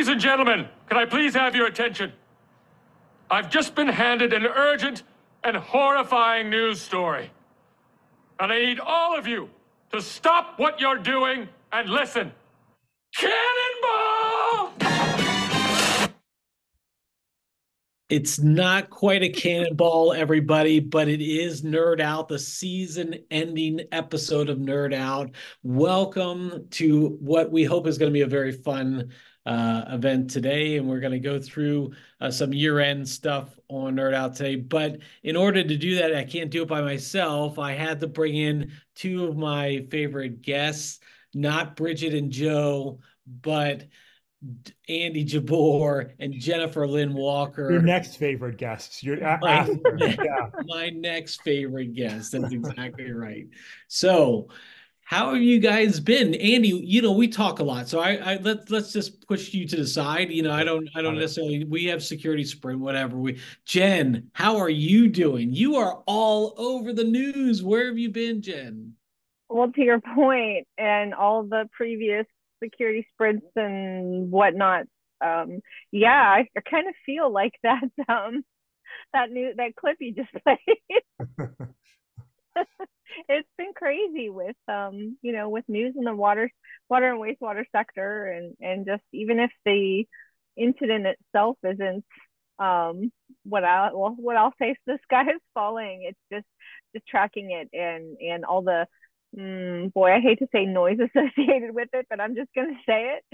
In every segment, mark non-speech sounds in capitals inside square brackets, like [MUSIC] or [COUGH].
Ladies and gentlemen, can I please have your attention? I've just been handed an urgent and horrifying news story. And I need all of you to stop what you're doing and listen. Cannonball! It's not quite a cannonball, everybody, but it is Nerd Out, the season ending episode of Nerd Out. Welcome to what we hope is going to be a very fun uh, event today. And we're going to go through uh, some year end stuff on Nerd Out today. But in order to do that, I can't do it by myself. I had to bring in two of my favorite guests, not Bridget and Joe, but Andy Jabbour and Jennifer Lyn Walker. Your next favorite guests. Your my, [LAUGHS] yeah. my next favorite guest. That's exactly right. So, how have you guys been, Andy? You know, we talk a lot, so I, I let's let's just push you to the side. You know, I don't I don't necessarily. We have security sprint, whatever. We Jen, how are you doing? You are all over the news. Where have you been, Jen? Well, to your [LAUGHS] point, and all the previous security sprints and whatnot. Um, yeah, I, I kind of feel like [LAUGHS] that um, that new that clip you just played. [LAUGHS] it's been crazy with um, you know, with news in the water water and wastewater sector and and just even if the incident itself isn't um what I well what I'll say is the sky is falling. It's just just tracking it and and all the mm, boy, I hate to say noise [LAUGHS] associated with it, but I'm just to say it.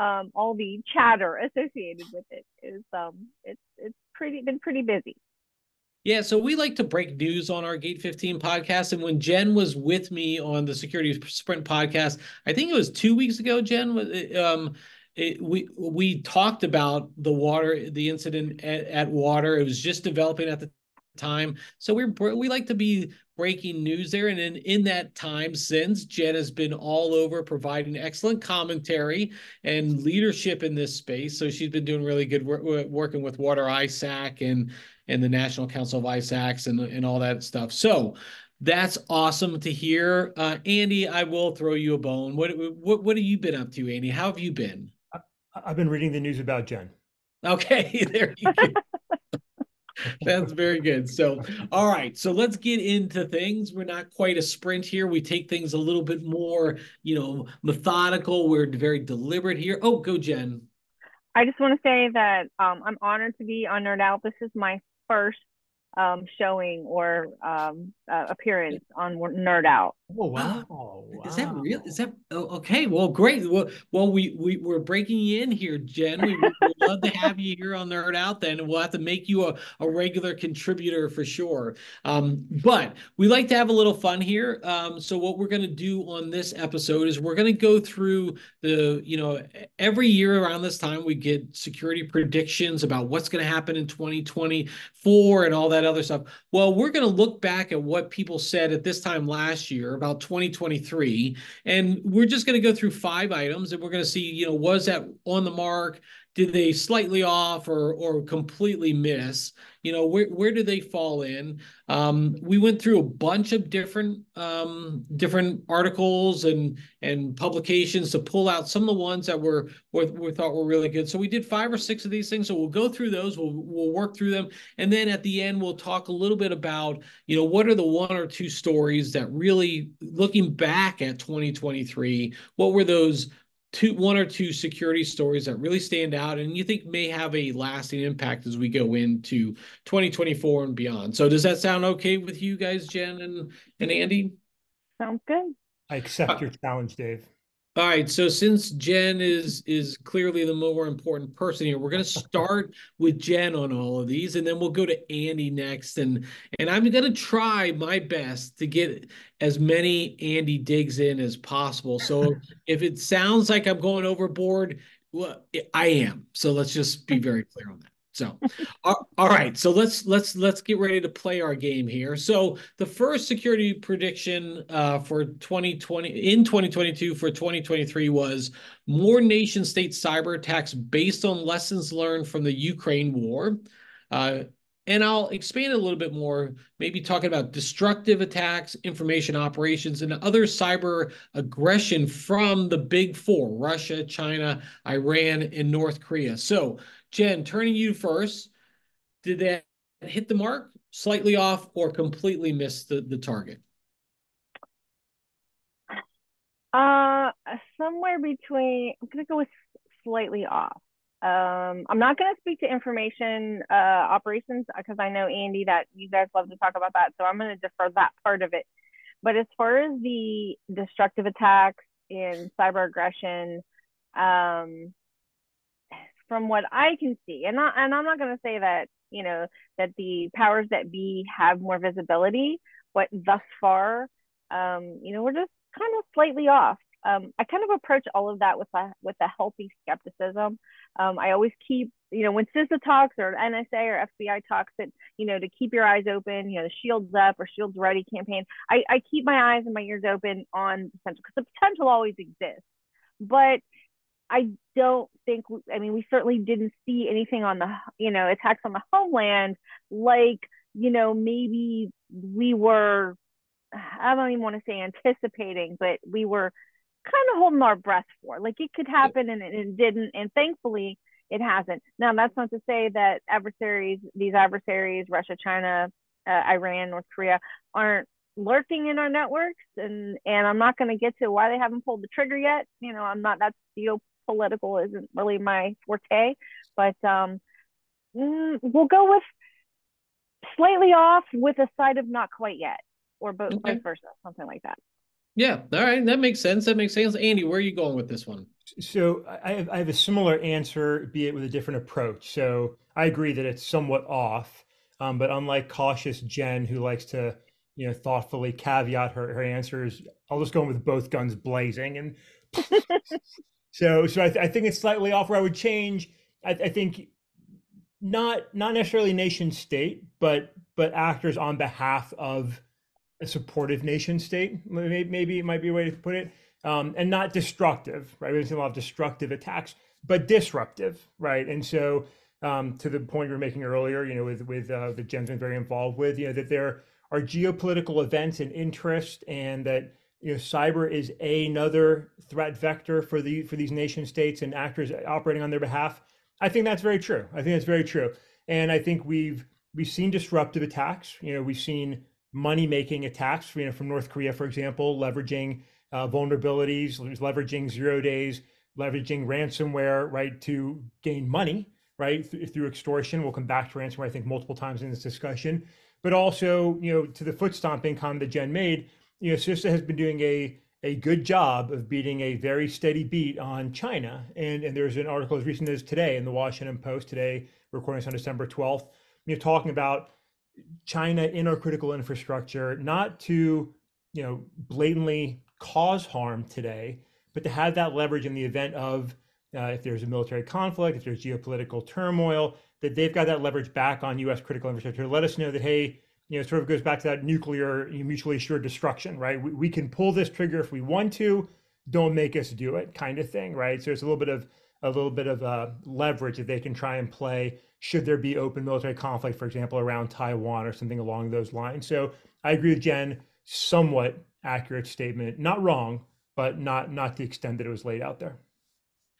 Um, all the chatter associated with it is um, it's it's pretty been pretty busy. Yeah, so we like to break news on our Gate 15 podcast. And when Jen was with me on the Security Sprint podcast, I think it was two weeks ago, Jen, um, it, we we talked about the water, the incident at, at water. It was just developing at the time. So we're we like to be breaking news there. And in, in that time since, Jen has been all over providing excellent commentary and leadership in this space. So she's been doing really good work working with Water ISAC and and the National Council of ISACs and, and all that stuff. So that's awesome to hear. Uh, Andy, I will throw you a bone. What, what what have you been up to, Andy? How have you been? I've been reading the news about Jen. Okay, [LAUGHS] there you go. That's very good. So, all right. So let's get into things. We're not quite a sprint here. We take things a little bit more, you know, methodical. We're very deliberate here. Oh, go, Jen. I just want to say that um, I'm honored to be on Nerd Out. This is my first um, showing or um, uh, appearance on Nerd Out. Oh wow. wow! Is that real? Is that oh, okay? Well, great. Well, well, we we we're breaking in here, Jen. We would love to have you here on Nerd Out. Then we'll have to make you a, a regular contributor for sure. Um, but we like to have a little fun here. Um, so what we're going to do on this episode is we're going to go through the you know every year around this time we get security predictions about what's going to happen in 2024 and all that other stuff. Well, we're going to look back at what people said at this time last year about 2023. And we're just going to go through five items and we're going to see, you know, was that on the mark? Did they slightly off or or completely miss? You know, where where do they fall in? Um, we went through a bunch of different um, different articles and and publications to pull out some of the ones that were, were we thought were really good. So we did five or six of these things. So we'll go through those. We'll we'll work through them, and then at the end we'll talk a little bit about you know what are the one or two stories that really looking back at 2023, what were those two one or two security stories that really stand out and you think may have a lasting impact as we go into 2024 and beyond. So does that sound okay with you guys, Jen and, and Andy? Sounds good. I accept uh, your challenge, Dave. All right. So since Jen is is clearly the more important person here, we're going to start with Jen on all of these, and then we'll go to Andy next. And and I'm going to try my best to get as many Andy digs in as possible. So [LAUGHS] if it sounds like I'm going overboard, well, I am. So let's just be very clear on that. So, all, right. So let's let's let's get ready to play our game here. So the first security prediction uh, for 2020 in 2022 for 2023 was more nation state cyber attacks based on lessons learned from the Ukraine war. Uh, and I'll expand a little bit more, maybe talking about destructive attacks, information operations, and other cyber aggression from the big four Russia, China, Iran, and North Korea. So, Jen, turning you first, did that hit the mark, slightly off, or completely miss the, the target? Uh, somewhere between, I'm going to go with slightly off. Um, I'm not going to speak to information uh, operations because I know Andy that you guys love to talk about that, so I'm going to defer that part of it. But as far as the destructive attacks and cyber aggression, um, from what I can see, and I, and I'm not going to say that you know that the powers that be have more visibility, but thus far, um, you know, we're just kind of slightly off um, I kind of approach all of that with a with a healthy skepticism. Um, I always keep, you know, when CISA talks or NSA or FBI talks that, you know, to keep your eyes open, you know, the shields up or shields ready campaign. I, I keep my eyes and my ears open on potential because the potential always exists. But I don't think, I mean, we certainly didn't see anything on the, you know, attacks on the homeland like, you know, maybe we were, I don't even want to say anticipating, but we were kind of holding our breath for. Like it could happen and it didn't. And thankfully, it hasn't. Now, that's not to say that adversaries, these adversaries, Russia, China, uh, Iran, North Korea, aren't lurking in our networks. And and I'm not going to get to why they haven't pulled the trigger yet. You know, I'm not. That's geopolitical isn't really my forte. But um, mm, we'll go with slightly off with a side of not quite yet, or both okay. vice versa, something like that. Yeah, all right, that makes sense. That makes sense. Andy, where are you going with this one? So I have, I have a similar answer, be it with a different approach. So I agree that it's somewhat off, um, but unlike cautious Jen, who likes to, you know, thoughtfully caveat her, her answers, I'll just go with both guns blazing. And [LAUGHS] so, so I, th- I, think it's slightly off. Where I would change, I, I think not not necessarily nation state, but but actors on behalf of a supportive nation state. Maybe, maybe it might be a way to put it, um, and not destructive, right? We've seen a lot of destructive attacks, but disruptive, right? And so, um, to the point you were making earlier, you know, with with uh, that Jen's been very involved with, you know, that there are geopolitical events and interest, and that you know, cyber is another threat vector for the for these nation states and actors operating on their behalf. I think that's very true. I think that's very true, and I think we've we've seen disruptive attacks. You know, we've seen money making attacks you know, from North Korea, for example, leveraging uh, vulnerabilities, leveraging zero days, leveraging ransomware, right, to gain money, right, th- through extortion. We'll come back to ransomware, I think, multiple times in this discussion. But also, you know, to the foot stomping comment that Jen made, you know, CISA has been doing a a good job of beating a very steady beat on China. And, and there's an article as recent as today in the Washington Post today, recording this on December 12th, you know, talking about China in our critical infrastructure, not to you know blatantly cause harm today, but to have that leverage in the event of uh, if there's a military conflict, if there's geopolitical turmoil, that they've got that leverage back on U.S. critical infrastructure let us know that hey, you know, sort of goes back to that nuclear mutually assured destruction, right? We, we can pull this trigger if we want to. Don't make us do it, kind of thing, right? So it's a little bit of a little bit of uh, leverage that they can try and play should there be open military conflict, for example, around Taiwan or something along those lines. So I agree with Jen, somewhat accurate statement, not wrong, but not not the extent that it was laid out there.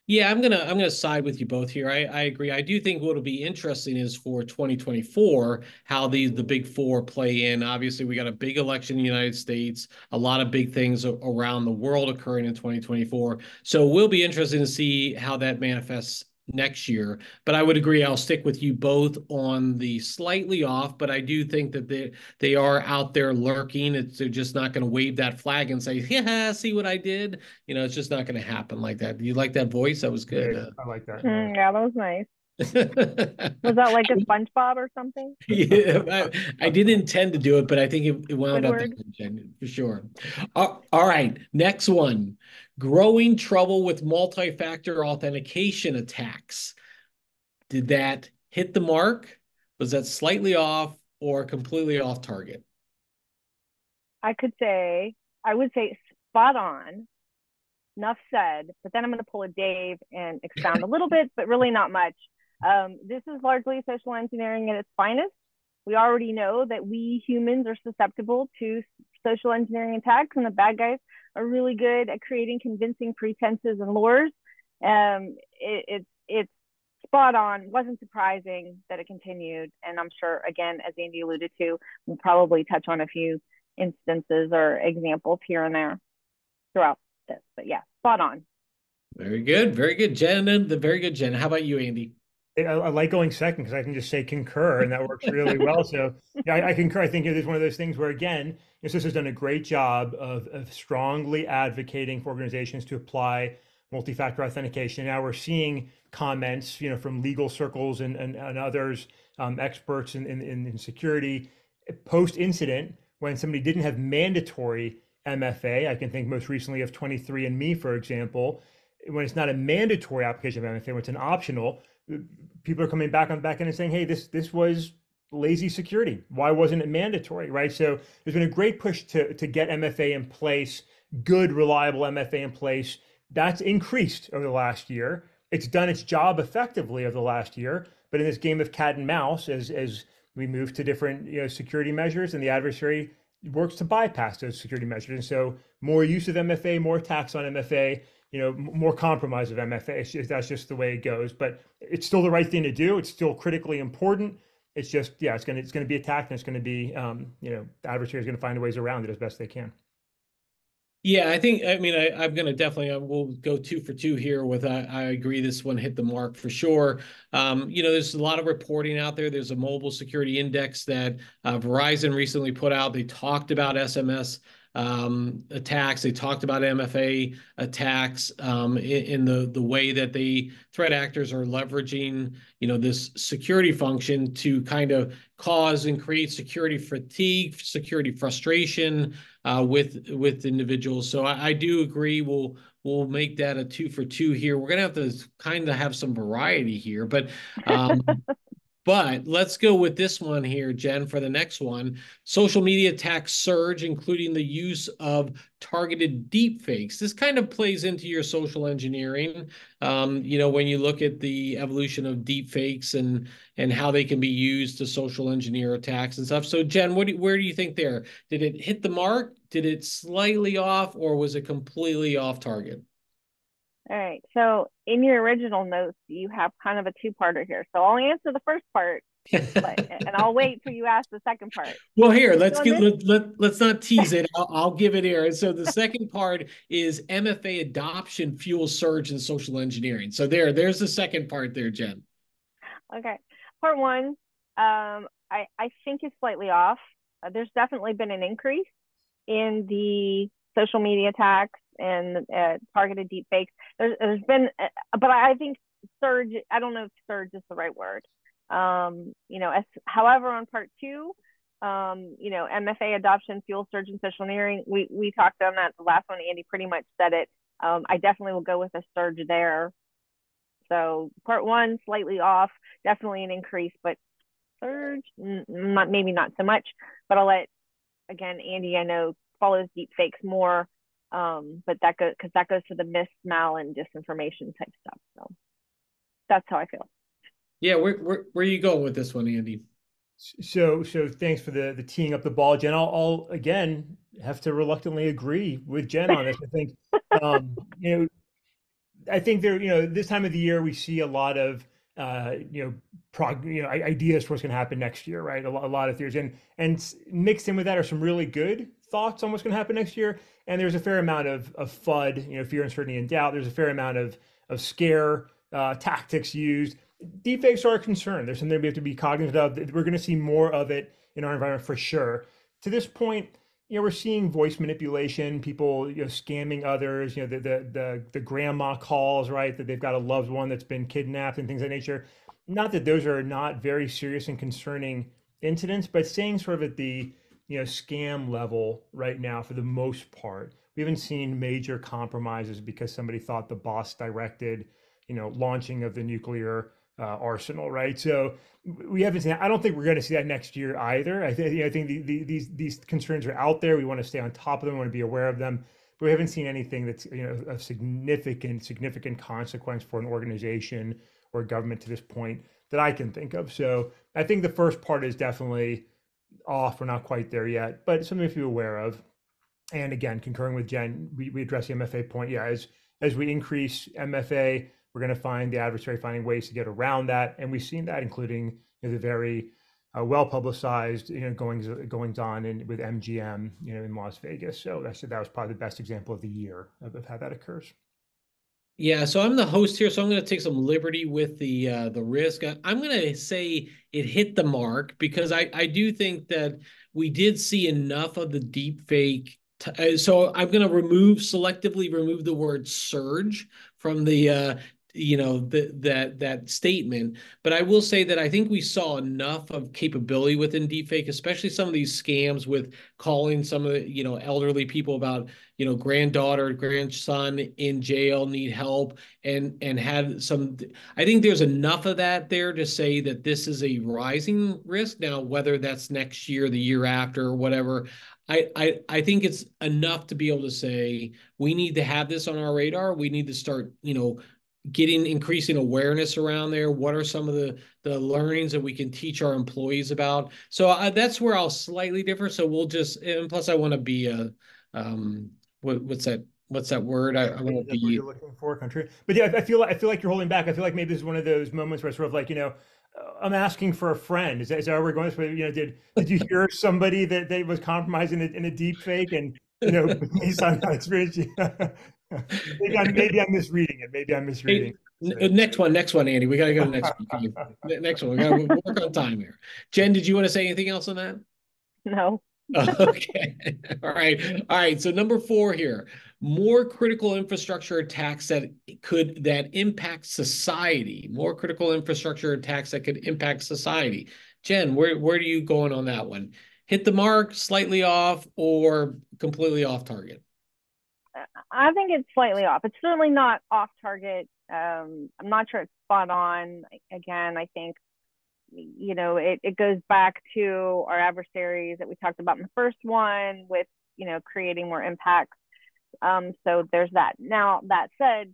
Yeah, I'm gonna I'm gonna side with you both here. I, I agree. I do think what'll be interesting is for 2024 how these the big four play in. Obviously, we got a big election in the United States, a lot of big things around the world occurring in 2024. So it will be interesting to see how that manifests next year. But I would agree, I'll stick with you both on the slightly off, but I do think that they they are out there lurking. It's they're just not going to wave that flag and say, "Yeah, [LAUGHS] see what I did." You know, it's just not going to happen like that. You like that voice? That was good. Yeah, I like that. Mm, yeah, that was nice. [LAUGHS] was that like a SpongeBob or something? [LAUGHS] yeah, I, I, didn't intend to do it, but I think it, it wound Good up for sure. Uh, all right, next one growing trouble with multi factor authentication attacks. Did that hit the mark? Was that slightly off or completely off target? I could say, I would say spot on. Enough said, but then I'm going to pull a Dave and expound a little bit, but really not much. Um, this is largely social engineering at its finest. we already know that we humans are susceptible to social engineering attacks, and the bad guys are really good at creating convincing pretenses and lures. Um, it, it's it's spot on. wasn't surprising that it continued, and I'm sure again, as Andy alluded to, we'll probably touch on a few instances or examples here and there throughout this. But yeah, spot on. Very good, very good, Jen. And the very good, Jen. How about you, Andy? I, I like going second because I can just say concur, and that works really well. So yeah, I, I concur. I think it is one of those things where again, CIS has done a great job of, of strongly advocating for organizations to apply multi-factor authentication. Now we're seeing comments, you know, from legal circles and and, and others, um, experts in, in, in security, post incident when somebody didn't have mandatory MFA. I can think most recently of 23andMe, for example, when it's not a mandatory application of MFA, when it's an optional. People are coming back on the back end and saying, "Hey, this this was lazy security. Why wasn't it mandatory?" Right. So there's been a great push to to get MFA in place, good, reliable MFA in place. That's increased over the last year. It's done its job effectively over the last year. But in this game of cat and mouse, as as we move to different you know security measures, and the adversary works to bypass those security measures. And so more use of MFA, more attacks on MFA, you know, more compromise of MFA. Just, that's just the way it goes. But it's still the right thing to do. It's still critically important. It's just yeah, it's gonna it's gonna be attacked and it's gonna be um, you know the adversary is gonna find ways around it as best they can. Yeah, I think I mean I, am going to definitely I will go two for two here with I, I agree this one hit the mark for sure. Um, you know, there's a lot of reporting out there. There's a mobile security index that uh, Verizon recently put out. They talked about SMS um, attacks. They talked about MFA attacks um, in, in, the the way that the threat actors are leveraging, you know, this security function to kind of cause and create security fatigue, security frustration uh, with with individuals. So I, I do agree. We'll we'll make that a two for two here. We're gonna have to kind of have some variety here, but um, [LAUGHS] But let's go with this one here, Jen, for the next one. Social media attacks surge, including the use of targeted deepfakes. This kind of plays into your social engineering. Um, you know, when you look at the evolution of deepfakes and and how they can be used to social engineer attacks and stuff. So, Jen, what do, where do you think there? Did it hit the mark? Did it slightly off, or was it completely off target? All right. So in your original notes, you have kind of a two-parter here. So I'll answer the first part, but, [LAUGHS] and I'll wait till you ask the second part. Well, here let's so get this... let, let let's not tease it. [LAUGHS] I'll, I'll give it here. So the second part is MFA adoption fuels surge in social engineering. So there, there's the second part there, Jen. Okay. Part one, um, I I think is slightly off. Uh, there's definitely been an increase in the social media attacks and uh, targeted deep fakes. There's, there's been, uh, but I think surge. I don't know if surge is the right word. Um, you know, as however, on part two, um, you know, MFA adoption, fuel surge, and social engineering. We we talked on that. The last one, Andy pretty much said it. Um, I definitely will go with a surge there. So part one, slightly off, definitely an increase, but surge, not maybe not so much. But I'll let again, Andy. I know follows deep fakes more um, but that goes because that goes to the mis, mal, and disinformation type stuff. So that's how I feel. Yeah, where where where are you going with this one, Andy? So so thanks for the the teeing up the ball, Jen. I'll, I'll again have to reluctantly agree with Jen on this. I think [LAUGHS] um, you know, I think there you know this time of the year we see a lot of uh, you know, prog, you know, ideas for what's going to happen next year, right? A, a, lot of theories, and and mixed in with that are some really good thoughts on what's going to happen next year, and there's a fair amount of of FUD, you know, fear, uncertainty, and doubt. There's a fair amount of of scare uh, tactics used. Deepfakes are a concern. There's something we have to be cognizant of. We're going to see more of it in our environment for sure. To this point, you know, we're seeing voice manipulation, people, you know, scamming others, you know, the, the, the, the grandma calls, right, that they've got a loved one that's been kidnapped and things of that nature. Not that those are not very serious and concerning incidents, but staying sort of at the, you know, scam level right now for the most part. We haven't seen major compromises because somebody thought the boss directed, you know, launching of the nuclear uh, arsenal, right? So we haven't seen. I don't think we're going to see that next year either. I think I think the, the, these these concerns are out there. We want to stay on top of them. We want to be aware of them. But we haven't seen anything that's you know of significant significant consequence for an organization or government to this point. that I can think of. So I think the first part is definitely off. We're not quite there yet, but something to be aware of. And again, concurring with Jen, we, we address the MFA point. Yeah, as as we increase MFA, we're going to find the adversary finding ways to get around that, and we've seen that, including you know, the very uh, well publicized you know goings goings on in with MGM you know in Las Vegas. So that's that was probably the best example of the year of, of how that occurs. Yeah, so I'm the host here, so I'm going to take some liberty with the uh, the risk. I'm going to say it hit the mark because I I do think that we did see enough of the deep fake. T- uh, so I'm going to remove selectively remove the word surge from the uh, you know the, that that statement but i will say that i think we saw enough of capability within deepfake especially some of these scams with calling some of the you know elderly people about you know granddaughter grandson in jail need help and and had some i think there's enough of that there to say that this is a rising risk now whether that's next year the year after or whatever I, I I think it's enough to be able to say we need to have this on our radar. We need to start, you know, getting increasing awareness around there. What are some of the the learnings that we can teach our employees about? So I, that's where i'll slightly differ. So we'll just and plus i want to be a um what, what's that what's that word? I, I want to be you're looking for country. But yeah i feel like i feel like you're holding back. I feel like maybe this is one of those moments where it's sort of like you know I'm asking for a friend. Is that, is that where we're going? You know, did did you hear somebody that, that was compromising in a, in a deep fake and you know [LAUGHS] based on that experience? [LAUGHS] [LAUGHS] maybe, I'm, maybe I'm misreading it. Maybe I'm misreading. Hey, next one, next one, Andy. We got to go to next one. [LAUGHS] next one. We got to work on time here. Jen, did you want to say anything else on that? No. [LAUGHS] okay. All right. All right. So number four here, more critical infrastructure attacks that could that impact society. More critical infrastructure attacks that could impact society. Jen, where where are you going on that one? Hit the mark, slightly off, or completely off target? I think it's slightly off. It's certainly not off target. Um, I'm not sure it's spot on. Again, I think you know it, it goes back to our adversaries that we talked about in the first one with you know creating more impacts. Um, so there's that. Now that said,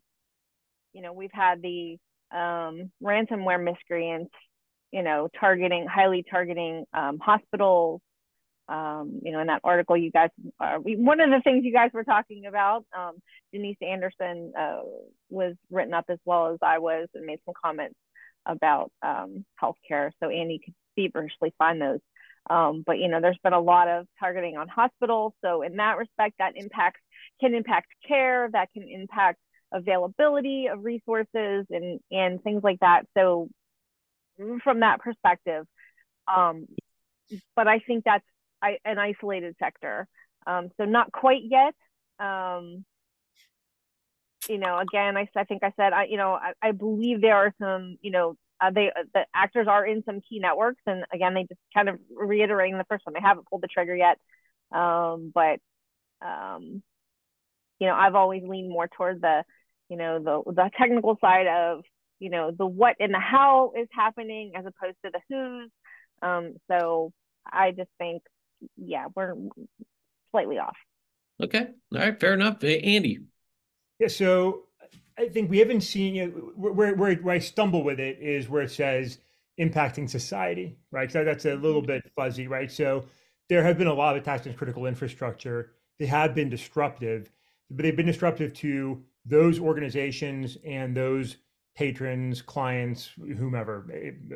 you know we've had the um, ransomware miscreants, you know, targeting highly targeting um, hospitals, um, you know, in that article, you guys, uh, one of the things you guys were talking about, um, Denise Anderson uh, was written up as well as I was and made some comments about um, healthcare. So Andy could feverishly find those. Um, but you know, there's been a lot of targeting on hospitals. So in that respect, that impacts can impact care, that can impact availability of resources and and things like that. So from that perspective, um, but I think that's An isolated sector. Um, so not quite yet. Um, you know, again, I, I think I said, I, you know, I, I believe there are some, you know, uh, they the actors are in some key networks, and again, they just kind of reiterating the first one. They haven't pulled the trigger yet, um, but um, you know, I've always leaned more toward the, you know, the the technical side of, you know, the what and the how is happening as opposed to the who's. Um, so I just think yeah, we're slightly off. Okay. All right. Fair enough. Andy. Yeah. So I think we haven't seen you know, where, where, where I stumble with it is where it says impacting society, right? So that's a little bit fuzzy, right? So there have been a lot of attacks on critical infrastructure. They have been disruptive, but they've been disruptive to those organizations and those patrons, clients, whomever,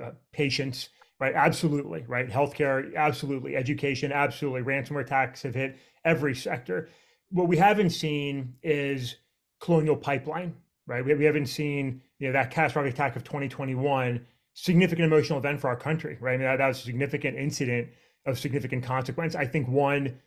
uh, patients right? Absolutely, right? Healthcare, absolutely. Education, absolutely. Ransomware attacks have hit every sector. What we haven't seen is colonial pipeline, right? We, we haven't seen you know that catastrophic attack of 2021, significant emotional event for our country, right? I mean, that, that was a significant incident of significant consequence. I think one,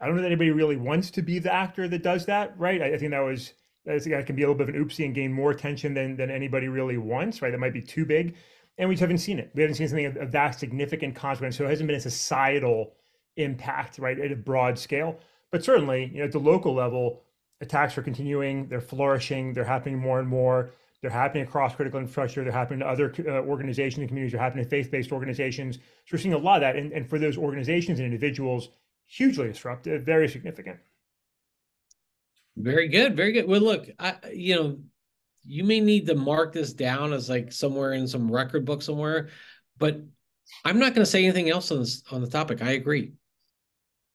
I don't know that anybody really wants to be the actor that does that, right? I, I think that was that can be a little bit of an oopsie and gain more attention than than anybody really wants, right? That might be too big and we just haven't seen it. We haven't seen something of, of that significant consequence. So it hasn't been a societal impact, right, at a broad scale. But certainly, you know, at the local level, attacks are continuing. They're flourishing. They're happening more and more. They're happening across critical infrastructure. They're happening to other uh, organizations and communities. They're happening to faith-based organizations. So we're seeing a lot of that, and, and for those organizations and individuals, hugely disruptive, very significant. Very good, very good. Well, look, I, you know, you may need to mark this down as like somewhere in some record book somewhere, but I'm not going to say anything else on this on the topic. I agree.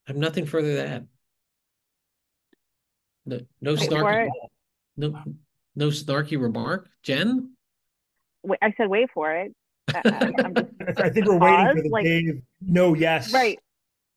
I have nothing further to add. No, no snarky. No, no snarky remark, Jen. Wait, I said wait for it. Uh, uh, I, [LAUGHS] I think we're waiting for the like, Dave. No, yes. Right.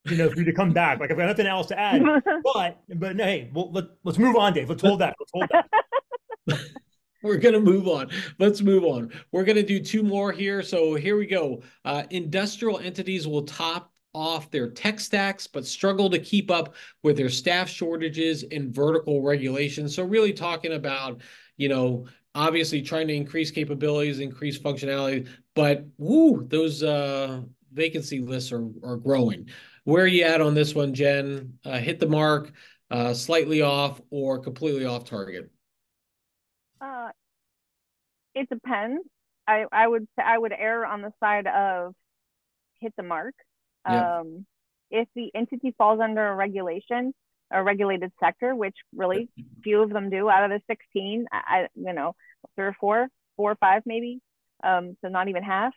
You know, for you to come back. Like I've got nothing else to add. [LAUGHS] but but no, hey, well, let, let's move on, Dave. Let's hold that. Let's hold that. [LAUGHS] We're going to move on. Let's move on. We're going to do two more here. So here we go. Uh, industrial entities will top off their tech stacks, but struggle to keep up with their staff shortages and vertical regulations. So really talking about, you know, obviously trying to increase capabilities, increase functionality, but woo, those uh, vacancy lists are, are growing. Where are you at on this one, Jen? Uh, hit the mark, uh, slightly off, or completely off target? It depends. I, I would I would err on the side of hit the mark. Yeah. Um, if the entity falls under a regulation, a regulated sector, which really few of them do out of the 16, I, you know, three or four, four or five maybe, um, so not even half,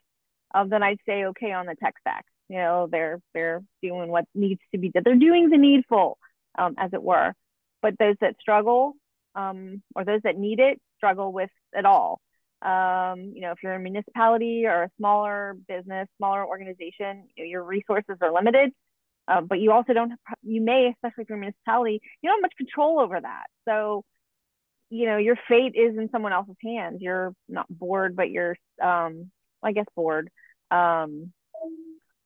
um, then I'd say okay on the tech stack. You know, they're they're doing what needs to be done. They're doing the needful, um, as it were. But those that struggle, um, or those that need it, struggle with it all. Um, you know, if you're a municipality or a smaller business, smaller organization, your resources are limited. Uh, but you also don't, you may, especially if you're a municipality, you don't have much control over that. So, you know, your fate is in someone else's hands. You're not bored, but you're, um, I guess, bored, um,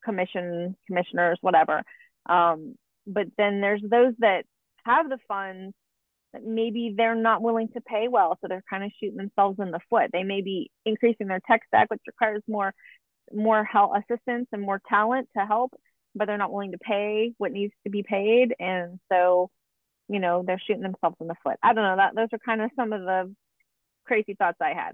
commission, commissioners, whatever. Um, but then there's those that have the funds that maybe they're not willing to pay well, so they're kind of shooting themselves in the foot. They may be increasing their tech stack, which requires more more help assistance and more talent to help but they're not willing to pay what needs to be paid and so you know they're shooting themselves in the foot. I don't know that those are kind of some of the crazy thoughts i had.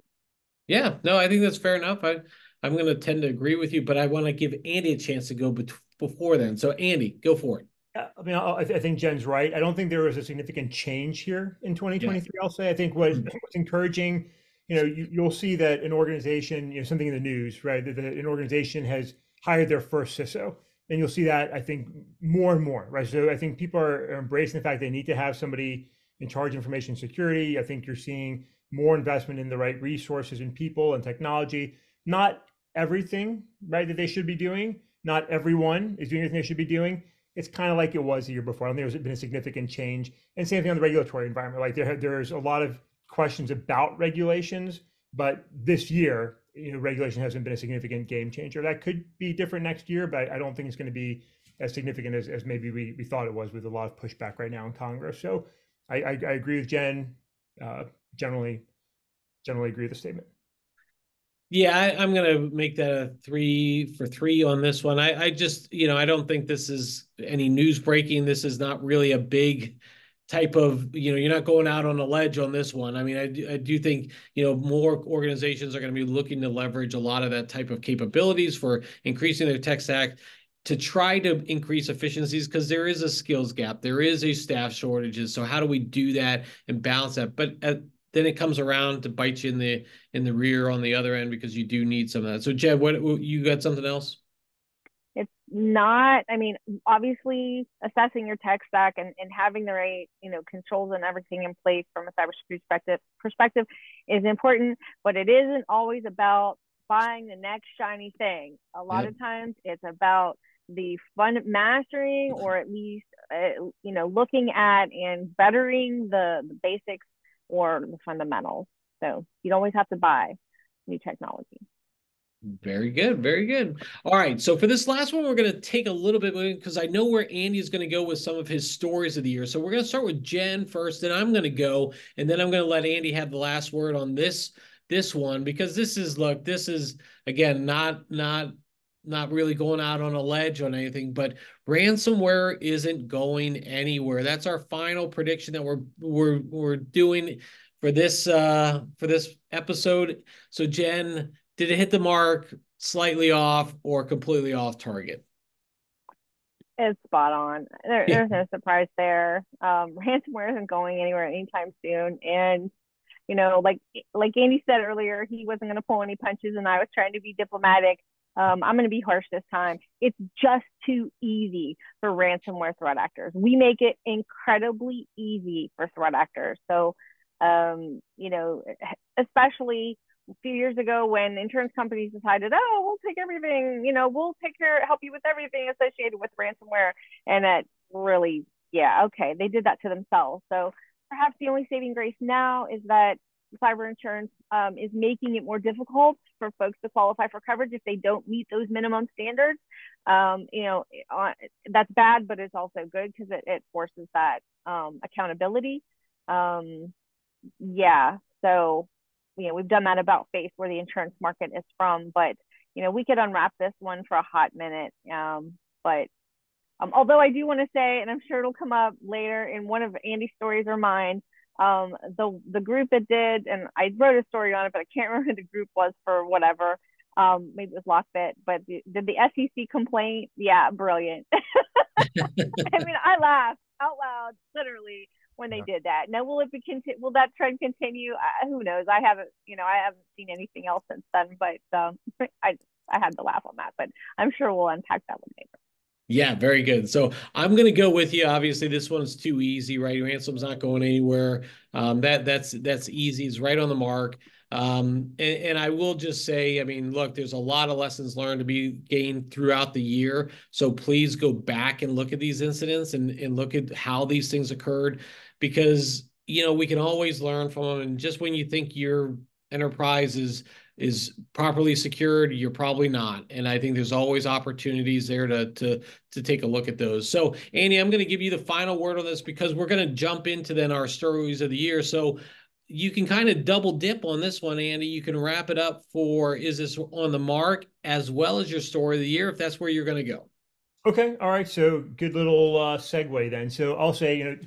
Yeah no i think that's fair enough. I i'm going to tend to agree with you but i want to give andy a chance to go bet- before then. So andy go for it I mean, I, I, think Jen's right. I don't think there was a significant change here in 2023. Yeah. I'll say. I think what, mm-hmm. what's encouraging, you know, you, will see that an organization, you know, something in the news, right? That, that an organization has hired their first CISO, and you'll see that I think more and more, right? So I think people are embracing the fact they need to have somebody in charge of information security. I think you're seeing more investment in the right resources and people and technology. Not everything, right, that they should be doing. Not everyone is doing everything they should be doing. It's kind of like it was the year before. I don't think there's been a significant change. And same thing on the regulatory environment. Like there, there's a lot of questions about regulations, but this year you know, regulation hasn't been a significant game changer. That could be different next year, but I don't think it's going to be as significant as, as maybe we, we thought it was with a lot of pushback right now in Congress. So I, I, I agree with Jen. Uh, generally, generally agree with the statement. Yeah, I, am going to make that a three for three on this one. I, I just, you know, I don't think this is any news breaking. This is not really a big type of you know you're not going out on a ledge on this one i mean i do, I do think you know more organizations are going to be looking to leverage a lot of that type of capabilities for increasing their tech stack to try to increase efficiencies because there is a skills gap there is a staff shortages so how do we do that and balance that but at, then it comes around to bite you in the in the rear on the other end because you do need some of that. So Jen what you got something else? It's not i mean obviously assessing your tech stack and, and having the right you know controls and everything in place from a cybersecurity perspective perspective is important but it isn't always about buying the next shiny thing. A lot yep. of times it's about the fun mastering or at least uh, you know looking at and bettering the, the basics or the fundamentals so you don't always have to buy new technology very good, very good. All right, so for this last one, we're going to take a little bit because I know where Andy is going to go with some of his stories of the year. So we're going to start with Jen first, and I'm going to go, and then I'm going to let Andy have the last word on this this one because this is look, this is again not not not really going out on a ledge on anything, but ransomware isn't going anywhere. That's our final prediction that we're we're we're doing for this uh for this episode. So Jen did it hit the mark, slightly off, or completely off target? It's spot on. There, yeah. There's no surprise there. Um, [LAUGHS] ransomware isn't going anywhere anytime soon, and you know, like like Andy said earlier, he wasn't going to pull any punches, and I was trying to be diplomatic. Um, I'm going to be harsh this time. It's just too easy for ransomware threat actors. We make it incredibly easy for threat actors. So, um, you know, especially a few years ago when insurance companies decided, oh, we'll take everything, you know, we'll take care, help you with everything associated with ransomware. And that really, yeah, okay, they did that to themselves. So perhaps the only saving grace now is that cyber insurance um, is making it more difficult for folks to qualify for coverage if they don't meet those minimum standards. Um, you know, uh, that's bad, but it's also good because it, it, forces that um, accountability. Um, yeah, so you know we've done that about face where the insurance market is from, but you know we could unwrap this one for a hot minute. Um, but um, although I do want to say, and I'm sure it'll come up later in one of Andy's stories or mine, um, the the group that did, and I wrote a story on it, but I can't [LAUGHS] remember who the group was for whatever. Um, maybe it was Lockbit, but the, did the SEC complaint? Yeah, brilliant. [LAUGHS] I mean, I laughed out loud, literally, when they yeah. did that. Now, will it be conti- will that trend continue? Uh, who knows? I haven't, you know, I haven't seen anything else since then, but um, [LAUGHS] I I had to laugh on that, but I'm sure we'll unpack that one later. Yeah, very good. So I'm going to go with you. Obviously, this one's too easy, right? Ransom's not going anywhere. Um, that that's that's easy. It's right on the mark. Um, and, and, I will just say, I mean, look, there's a lot of lessons learned to be gained throughout the year. So please go back and look at these incidents and, and look at how these things occurred because, you know, we can always learn from them. And just when you think your enterprise is is properly secured, you're probably not. And I think there's always opportunities there to to to take a look at those. So, Andy, I'm going to give you the final word on this because we're going to jump into then our stories of the year. So, you can kind of double dip on this one, Andy. You can wrap it up for is this on the mark as well as your story of the year if that's where you're going to go. Okay, all right. So, good little uh, segue then. So, I'll say, you know,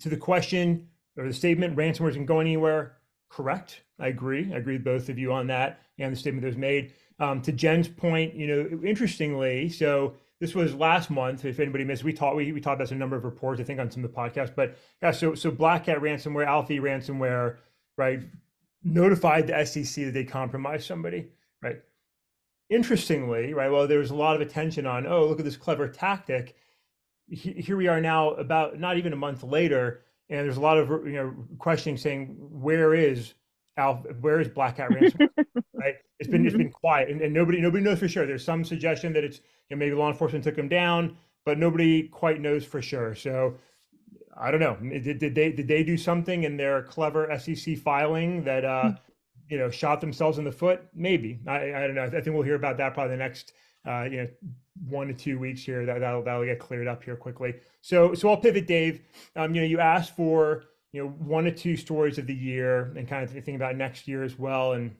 to the question or the statement, ransomware isn't going anywhere correct. I agree. I agree with both of you on that and the statement that was made. Um, to Jen's point, you know, interestingly, so this was last month. If anybody missed, we talked we, we talked about a number of reports, I think, on some of the podcasts. But yeah, so so Black Cat ransomware, ALPHV ransomware, right, notified the SEC that they compromised somebody, right? Interestingly, right, well, there was a lot of attention on, oh, look at this clever tactic. Here we are now, about not even a month later, and there's a lot of you know questioning saying where is Alpha, where is BlackCat Ransom? [LAUGHS] right? It's been mm-hmm. it's been quiet, and, and, nobody nobody knows for sure. There's some suggestion that it's you know, maybe law enforcement took them down, but nobody quite knows for sure. So I don't know. Did, did they did they do something in their clever SEC filing that uh, mm-hmm. you know shot themselves in the foot? Maybe I, I don't know. I think we'll hear about that probably the next uh, you know one to two weeks here that that'll that'll get cleared up here quickly. So so I'll pivot, Dave. Um, you know, you asked for you know one or two stories of the year and kind of thinking about next year as well. And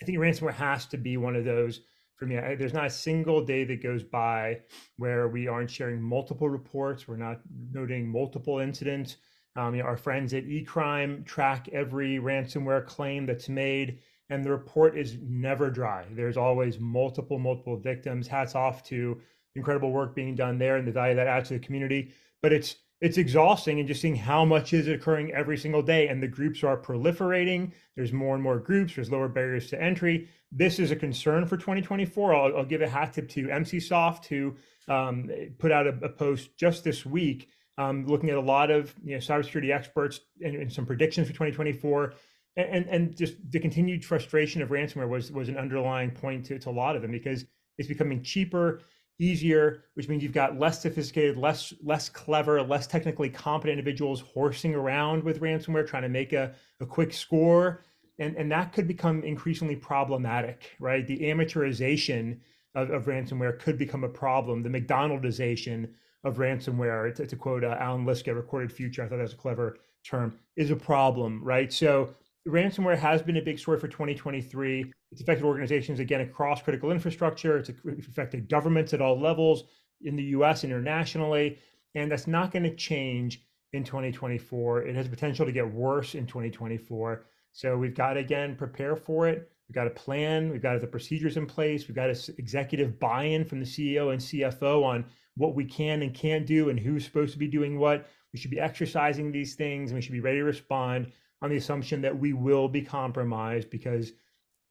I think ransomware has to be one of those for me. I, there's not a single day that goes by where we aren't sharing multiple reports. We're not noting multiple incidents. Um, you know, our friends at eCrime track every ransomware claim that's made and the report is never dry. There's always multiple, multiple victims. Hats off to incredible work being done there and the value that adds to the community. But it's it's exhausting and just seeing how much is occurring every single day and the groups are proliferating. There's more and more groups there's lower barriers to entry. This is a concern for 2024 i'll, I'll give a hat tip to Emsisoft who um, put out a, a, post just this week um, looking at a lot of you know cybersecurity experts and, and some predictions for 2024 and and just the continued frustration of ransomware was was an underlying point to, to a lot of them because it's becoming cheaper easier which means you've got less sophisticated less less clever less technically competent individuals horsing around with ransomware trying to make a, a quick score. And and that could become increasingly problematic right? The amateurization of, of ransomware could become a problem. The mcdonaldization of ransomware to, to quote uh, Allan Liska recorded future i thought that was a clever term is a problem right? So ransomware has been a big story for 2023. It's affected organizations again across critical infrastructure. It's affected governments at all levels in the US, internationally. And that's not going to change in 2024. It has potential to get worse in 2024. So we've got to again prepare for it. We've got a plan. We've got the procedures in place. We've got executive buy-in from the CEO and CFO on what we can and can't do and who's supposed to be doing what. We should be exercising these things and we should be ready to respond on the assumption that we will be compromised because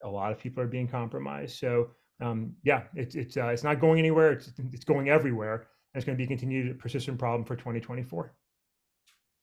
a lot of people are being compromised. So um, yeah, it's it's uh, it's not going anywhere. It's it's going everywhere. And it's going to be a continued persistent problem for 2024.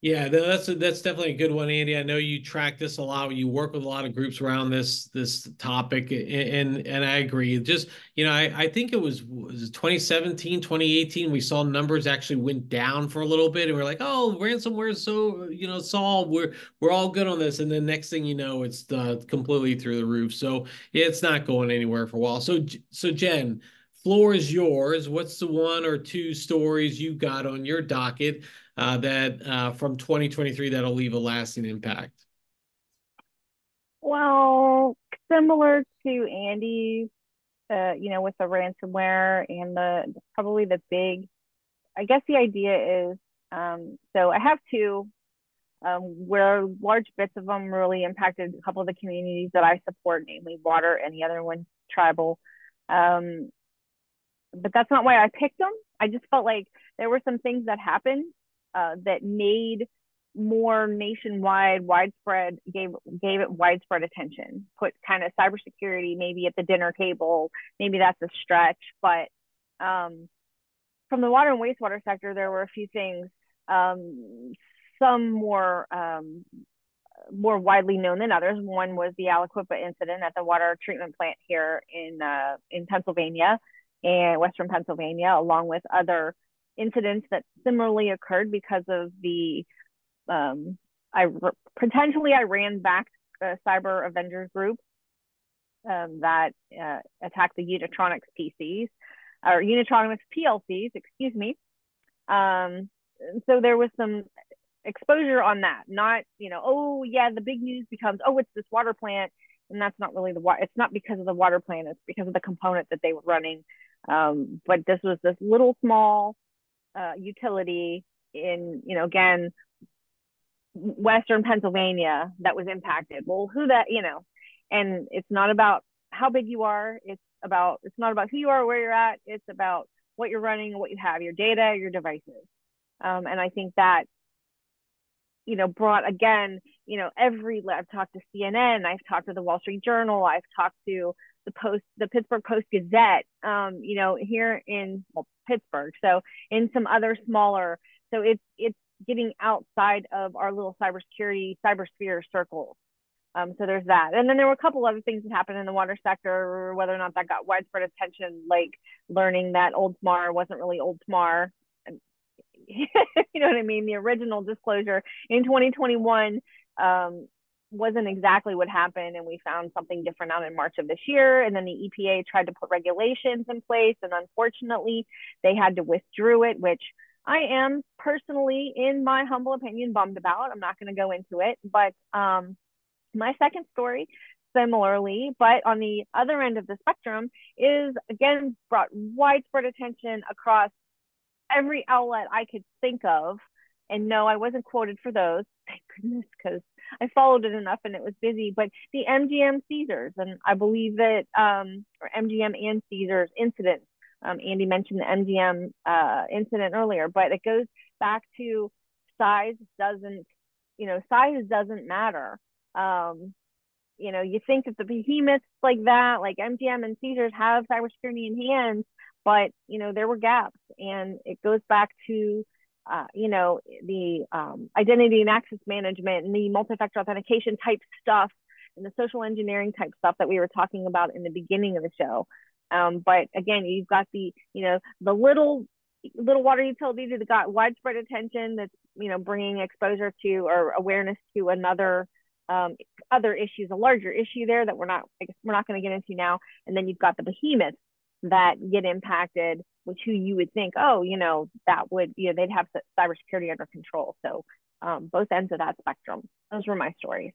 Yeah, that's a, that's definitely a good one, Andy. I know you track this a lot. You work with a lot of groups around this this topic, and and I agree. Just you know, I, I think it was was 2017, 2018. We saw numbers actually went down for a little bit, and we are like, oh, ransomware is so you know solved. We're we're all good on this, and then next thing you know, it's uh, completely through the roof. So it's not going anywhere for a while. So so Jen floor is yours. What's the one or two stories you got on your docket uh, that uh, from 2023 that'll leave a lasting impact? Well, similar to Andy's, uh, you know, with the ransomware and the probably the big, I guess the idea is, um, so I have two um, where large bits of them really impacted a couple of the communities that I support, namely water and the other one tribal. Um, but that's not why I picked them. I just felt like there were some things that happened uh, that made more nationwide, widespread, gave gave it widespread attention. Put kind of cybersecurity maybe at the dinner table. Maybe that's a stretch, but um, from the water and wastewater sector, there were a few things. Um, some more um, more widely known than others. One was the Aliquippa incident at the water treatment plant here in uh, in Pennsylvania and Western Pennsylvania, along with other incidents that similarly occurred because of the um, I potentially Iran-backed uh, cyber Avengers group um, that uh, attacked the Unitronics PCs or Unitronics PLCs, excuse me. Um, so there was some exposure on that. Not you know, oh yeah, the big news becomes oh it's this water plant, and that's not really the water. It's not because of the water plant. It's because of the component that they were running. Um, but this was this little small uh, utility in, you know, again, Western Pennsylvania that was impacted. Well, who that, you know, and it's not about how big you are. It's about, it's not about who you are, where you're at. It's about what you're running, what you have, your data, your devices. Um, and I think that, you know, brought again, you know, every, I've talked to CNN, I've talked to the Wall Street Journal, I've talked to the Post, the Pittsburgh Post Gazette, um, you know, here in well, Pittsburgh. So in some other smaller, so it's it's getting outside of our little cybersecurity cybersphere circles. Um, so there's that. And then there were a couple other things that happened in the water sector, whether or not that got widespread attention, like learning that Oldsmar wasn't really Oldsmar. [LAUGHS] you know what I mean? The original disclosure in 2021 um, wasn't exactly what happened and we found something different out in March of this year and then the EPA tried to put regulations in place and unfortunately they had to withdraw it which I am personally in my humble opinion bummed about. I'm not going to go into it but um my second story similarly but on the other end of the spectrum is again brought widespread attention across every outlet I could think of and no I wasn't quoted for those thank goodness because I followed it enough and it was busy. But the MGM Caesars, and I believe that um, or MGM and Caesars incidents. Um, Andy mentioned the MGM uh, incident earlier, but it goes back to size doesn't, you know, size doesn't matter. Um, you know, you think that the behemoths like that, like MGM and Caesars, have cybersecurity in hand, but you know there were gaps, and it goes back to uh, you know, the um, identity and access management and the multi-factor authentication type stuff and the social engineering type stuff that we were talking about in the beginning of the show. Um, but again, you've got the, you know, the little little water utility that got widespread attention that's, you know, bringing exposure to or awareness to another um, other issues, a larger issue there that we're not, I guess we're not going to get into now. And then you've got the behemoths that get impacted which who you would think, oh, you know, that would, you know, they'd have cybersecurity under control. So um, both ends of that spectrum. Those were my stories.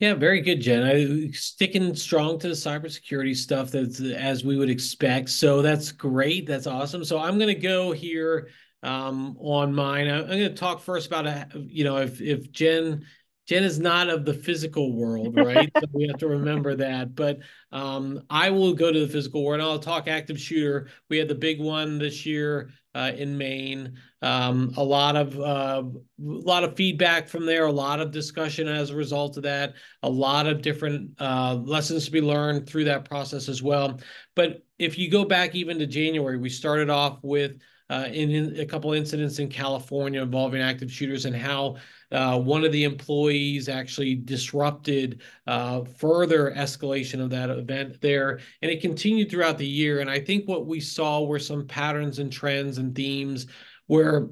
Yeah, very good, Jen. I, sticking strong to the cybersecurity stuff that's as we would expect. So that's great. That's awesome. So I'm going to go here um, on mine. I'm going to talk first about, a, you know, if if Jen Jen is not of the physical world, [LAUGHS] right? so we have to remember that. But um, I will go to the physical world. I'll talk active shooter. We had the big one this year uh, in Maine. Um, a lot of uh, a lot of feedback from there. A lot of discussion as a result of that. A lot of different uh, lessons to be learned through that process as well. But if you go back even to January, we started off with uh, in, in, a couple incidents in California involving active shooters and how uh, one of the employees actually disrupted uh, further escalation of that event there. And it continued throughout the year. And I think what we saw were some patterns and trends and themes where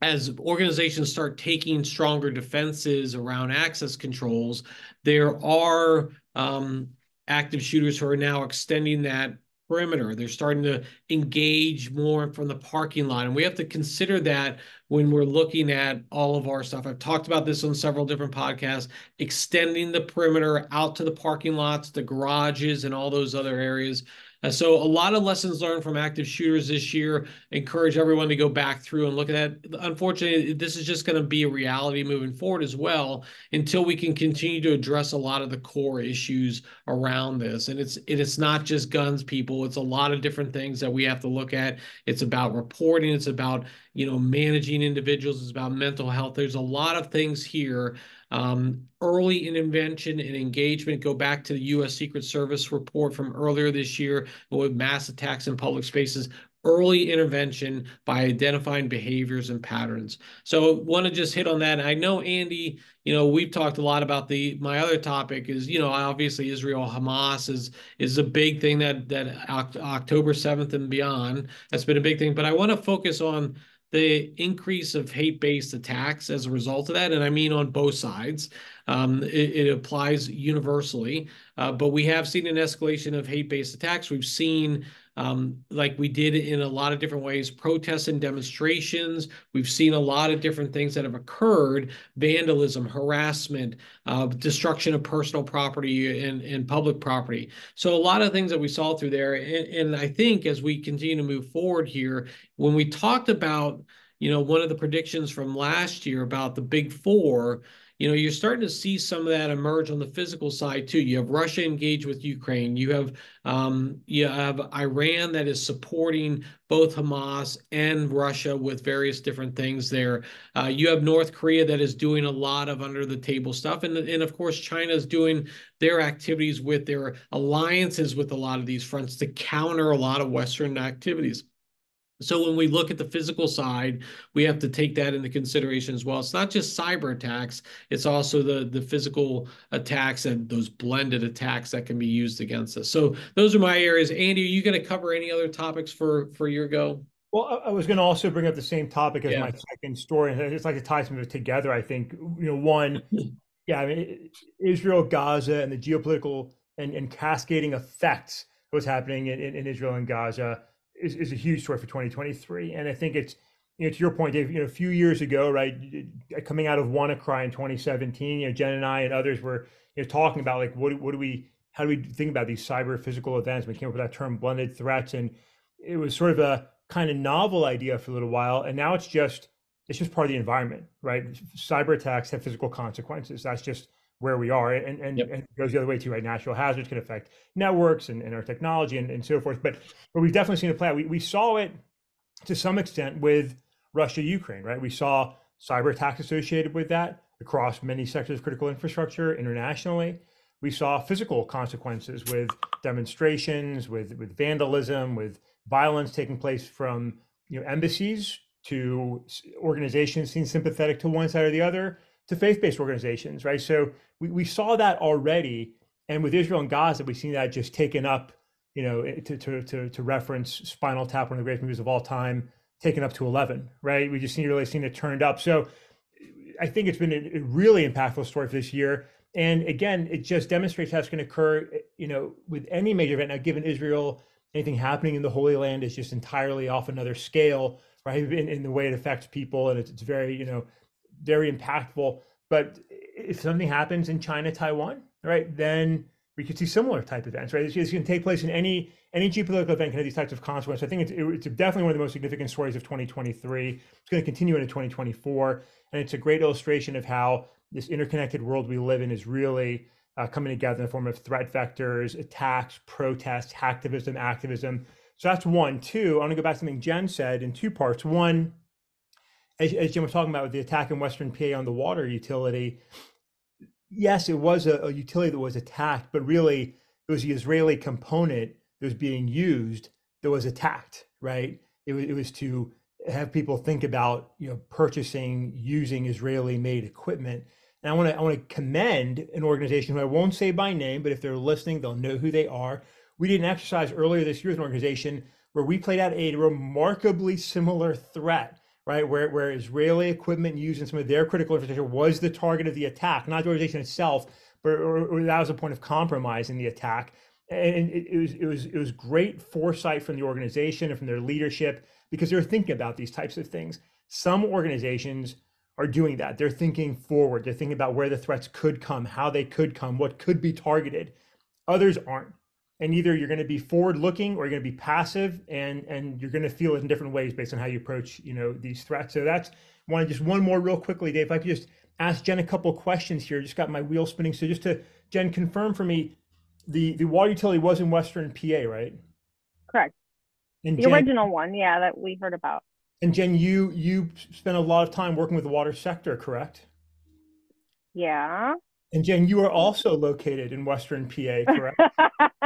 as organizations start taking stronger defenses around access controls, there are um, active shooters who are now extending that perimeter. They're starting to engage more from the parking lot. And we have to consider that when we're looking at all of our stuff. I've talked about this on several different podcasts, extending the perimeter out to the parking lots, the garages, and all those other areas. Uh, so a lot of lessons learned from active shooters this year. Encourage everyone to go back through and look at that. Unfortunately, this is just going to be a reality moving forward as well until we can continue to address a lot of the core issues around this. And it's it, it's not just guns, people. It's a lot of different things that we have to look at. It's about reporting. It's about you know managing individuals. It's about mental health. There's a lot of things here um, early intervention and engagement go back to the U.S. Secret Service report from earlier this year with mass attacks in public spaces. Early intervention by identifying behaviors and patterns. So, want to just hit on that. And I know Andy. You know, we've talked a lot about the. My other topic is, you know, obviously Israel Hamas is is a big thing that that October seventh and beyond. That's been a big thing. But I want to focus on the increase of hate-based attacks as a result of that, and I mean on both sides. Um, it, it, applies universally, uh, but we have seen an escalation of hate-based attacks. We've seen, um, like we did in a lot of different ways, protests and demonstrations. We've seen a lot of different things that have occurred: vandalism, harassment, uh, destruction of personal property and, and public property. So a lot of things that we saw through there, and, and I think as we continue to move forward here, when we talked about you know, one of the predictions from last year about the big four, you know, you're starting to see some of that emerge on the physical side too. You have Russia engaged with Ukraine. You have um, you have Iran that is supporting both Hamas and Russia with various different things there. Uh, you have North Korea that is doing a lot of under the table stuff, and and of course China is doing their activities with their alliances with a lot of these fronts to counter a lot of Western activities. So when we look at the physical side, we have to take that into consideration as well. It's not just cyber attacks; it's also the the physical attacks and those blended attacks that can be used against us. So those are my areas. Andy, are you going to cover any other topics for for your go? Well, I was going to also bring up the same topic as yeah. my second story, and it's like to tie some of it together. I think you know, one, [LAUGHS] yeah, I mean, Israel, Gaza, and the geopolitical and, and cascading effects of what's happening in, in Israel and Gaza is, is a huge story for 2023. And I think it's, you know, to your point, Dave, you know, a few years ago, right, coming out of WannaCry in 2017, you know, Jen and I and others were, you know, talking about like, what, what do we, how do we think about these cyber physical events? We came up with that term blended threats. And it was sort of a kind of novel idea for a little while. And now it's just, it's just part of the environment, right? Cyber attacks have physical consequences. That's just where we are and and, yep. and, it goes the other way too right? Natural hazards can affect networks and, and our technology and, and so forth but but we've definitely seen it play out we, we saw it to some extent with russia ukraine right? We saw cyber attacks associated with that across many sectors of critical infrastructure internationally. We saw physical consequences with demonstrations with with vandalism with violence taking place from you know embassies to organizations seen sympathetic to one side or the other to faith-based organizations, right? So we, we saw that already, and with Israel and Gaza, we've seen that just taken up, you know, eh, to to to, to reference Spinal Tap, one of the greatest movies of all time, taken up to eleven, right? We just seen really seen it turned up. So I think it's been a, really impactful story for this year. And again, it just demonstrates how it's going to occur, eh, you know, with any major event. Now, given Israel, anything happening in the Holy Land is just entirely off another scale, right? In, in the way it affects people, and it's, it's very, you know, very impactful. But if something happens in China, Taiwan, right, then we could see similar type events, right? It's, it's going to take place in any any geopolitical event can have these types of consequences. I think it's, it's definitely one of the most significant stories of 2023. It's going to continue into 2024, and it's a great illustration of how this interconnected world we live in is really uh, coming together in the form of threat vectors, attacks, protests, hacktivism, activism. So that's one. Two, I want to go back to something Jen said in two parts. One, as, as Jen was talking about with the attack in Western PA on the water utility, yes, it was a, a utility that was attacked, but really it was the Israeli component that was being used that was attacked, right? It was, it was to have people think about you know purchasing using Israeli made equipment. And I want to I want to commend an organization who I won't say by name, but if they're listening, they'll know who they are. We did an exercise earlier this year as an organization where we played out a remarkably similar threat, right? Where where Israeli equipment used in some of their critical infrastructure was the target of the attack, not the organization itself, but or, or that was a point of compromise in the attack. And it, it was it was it was great foresight from the organization and from their leadership because they're thinking about these types of things. Some organizations are doing that. They're thinking forward. They're thinking about where the threats could come, how they could come, what could be targeted. Others aren't. And either you're going to be forward looking or you're going to be passive and and you're going to feel it in different ways based on how you approach, you know, these threats. So that's one just one more real quickly, Dave. If I could just ask Jen a couple questions here. Just got my wheel spinning. So just to Jen confirm for me, the the water utility was in Western PA, right? Correct. And the Jen, original one, yeah, that we heard about. And Jen, you you spent a lot of time working with the water sector, correct? Yeah. And Jen, you are also located in Western PA, correct? [LAUGHS]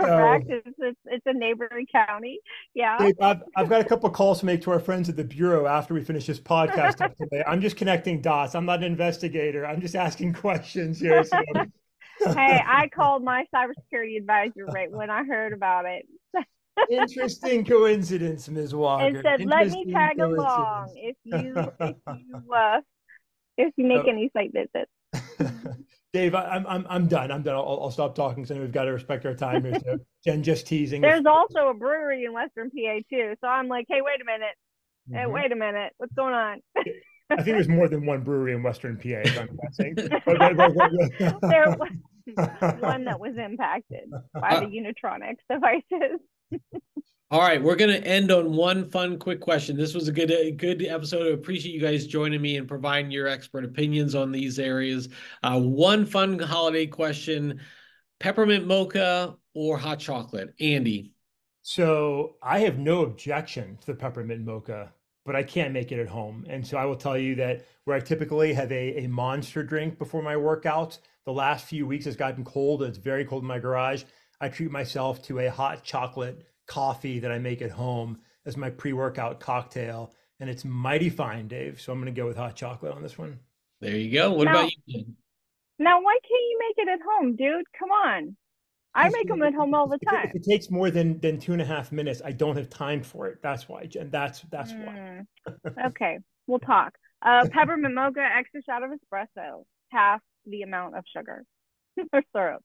correct. So, it's, it's, it's a neighboring county. Yeah. Dave, I've, I've got a couple of calls to make to our friends at the Bureau after we finish this podcast today. I'm just connecting dots. I'm not an investigator. I'm just asking questions here. So. [LAUGHS] [LAUGHS] hey, I called my cybersecurity advisor right when I heard about it. Interesting coincidence, Ms. Walker. And said, "Let me tag along if you if you [LAUGHS] uh, if you make oh. any site visits." Dave, I, am I'm I'm done. I'm done. I'll, I'll stop talking because we've got to respect our time here. So [LAUGHS] Jen, just teasing. There's also a brewery in Western PA too. So I'm like, hey, wait a minute. Mm-hmm. Hey, wait a minute. What's going on? I think there's more than one brewery in Western PA. If I'm guessing. [LAUGHS] there was one that was impacted by the Unitronics devices. [LAUGHS] All right, we're gonna end on one fun, quick question. This was a good, a good episode. I appreciate you guys joining me and providing your expert opinions on these areas. Uh, one fun holiday question: peppermint mocha or hot chocolate? Andy. So I have no objection to the peppermint mocha, but I can't make it at home. And so I will tell you that where I typically have a, a monster drink before my workout, the last few weeks has gotten cold. It's very cold in my garage. I treat myself to a hot chocolate coffee that I make at home as my pre workout cocktail. And it's mighty fine, Dave. So I'm going to go with hot chocolate on this one. There you go. What now, about you? Now, why can't you make it at home, dude? Come on. I make them at home all the time. If it takes more than than two and a half minutes, I don't have time for it. That's why, Jen. That's that's mm. why. okay, we'll talk. Uh, peppermint mocha, extra shot of espresso, half the amount of sugar. [LAUGHS] syrup.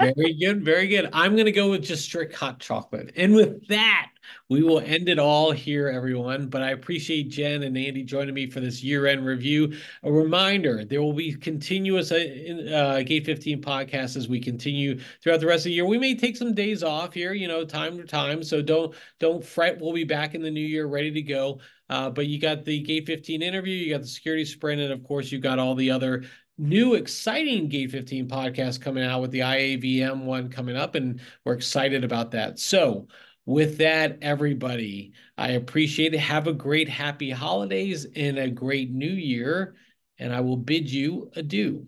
very good, very good. I'm gonna go with just strict hot chocolate. And with that, we will end it all here, everyone. But I appreciate Jen and Andy joining me for this year-end review. A reminder: there will be continuous uh, uh, Gate 15 podcasts as we continue throughout the rest of the year. We may take some days off here, you know, time to time. So don't don't fret. We'll be back in the new year, ready to go. Uh, but you got the Gate 15 interview, you got the security sprint, and of course, you got all the other new exciting Gate 15 podcast coming out with the IAVM one coming up, and we're excited about that. So, with that, everybody, I appreciate it. Have a great, happy holidays and a great new year, and I will bid you adieu.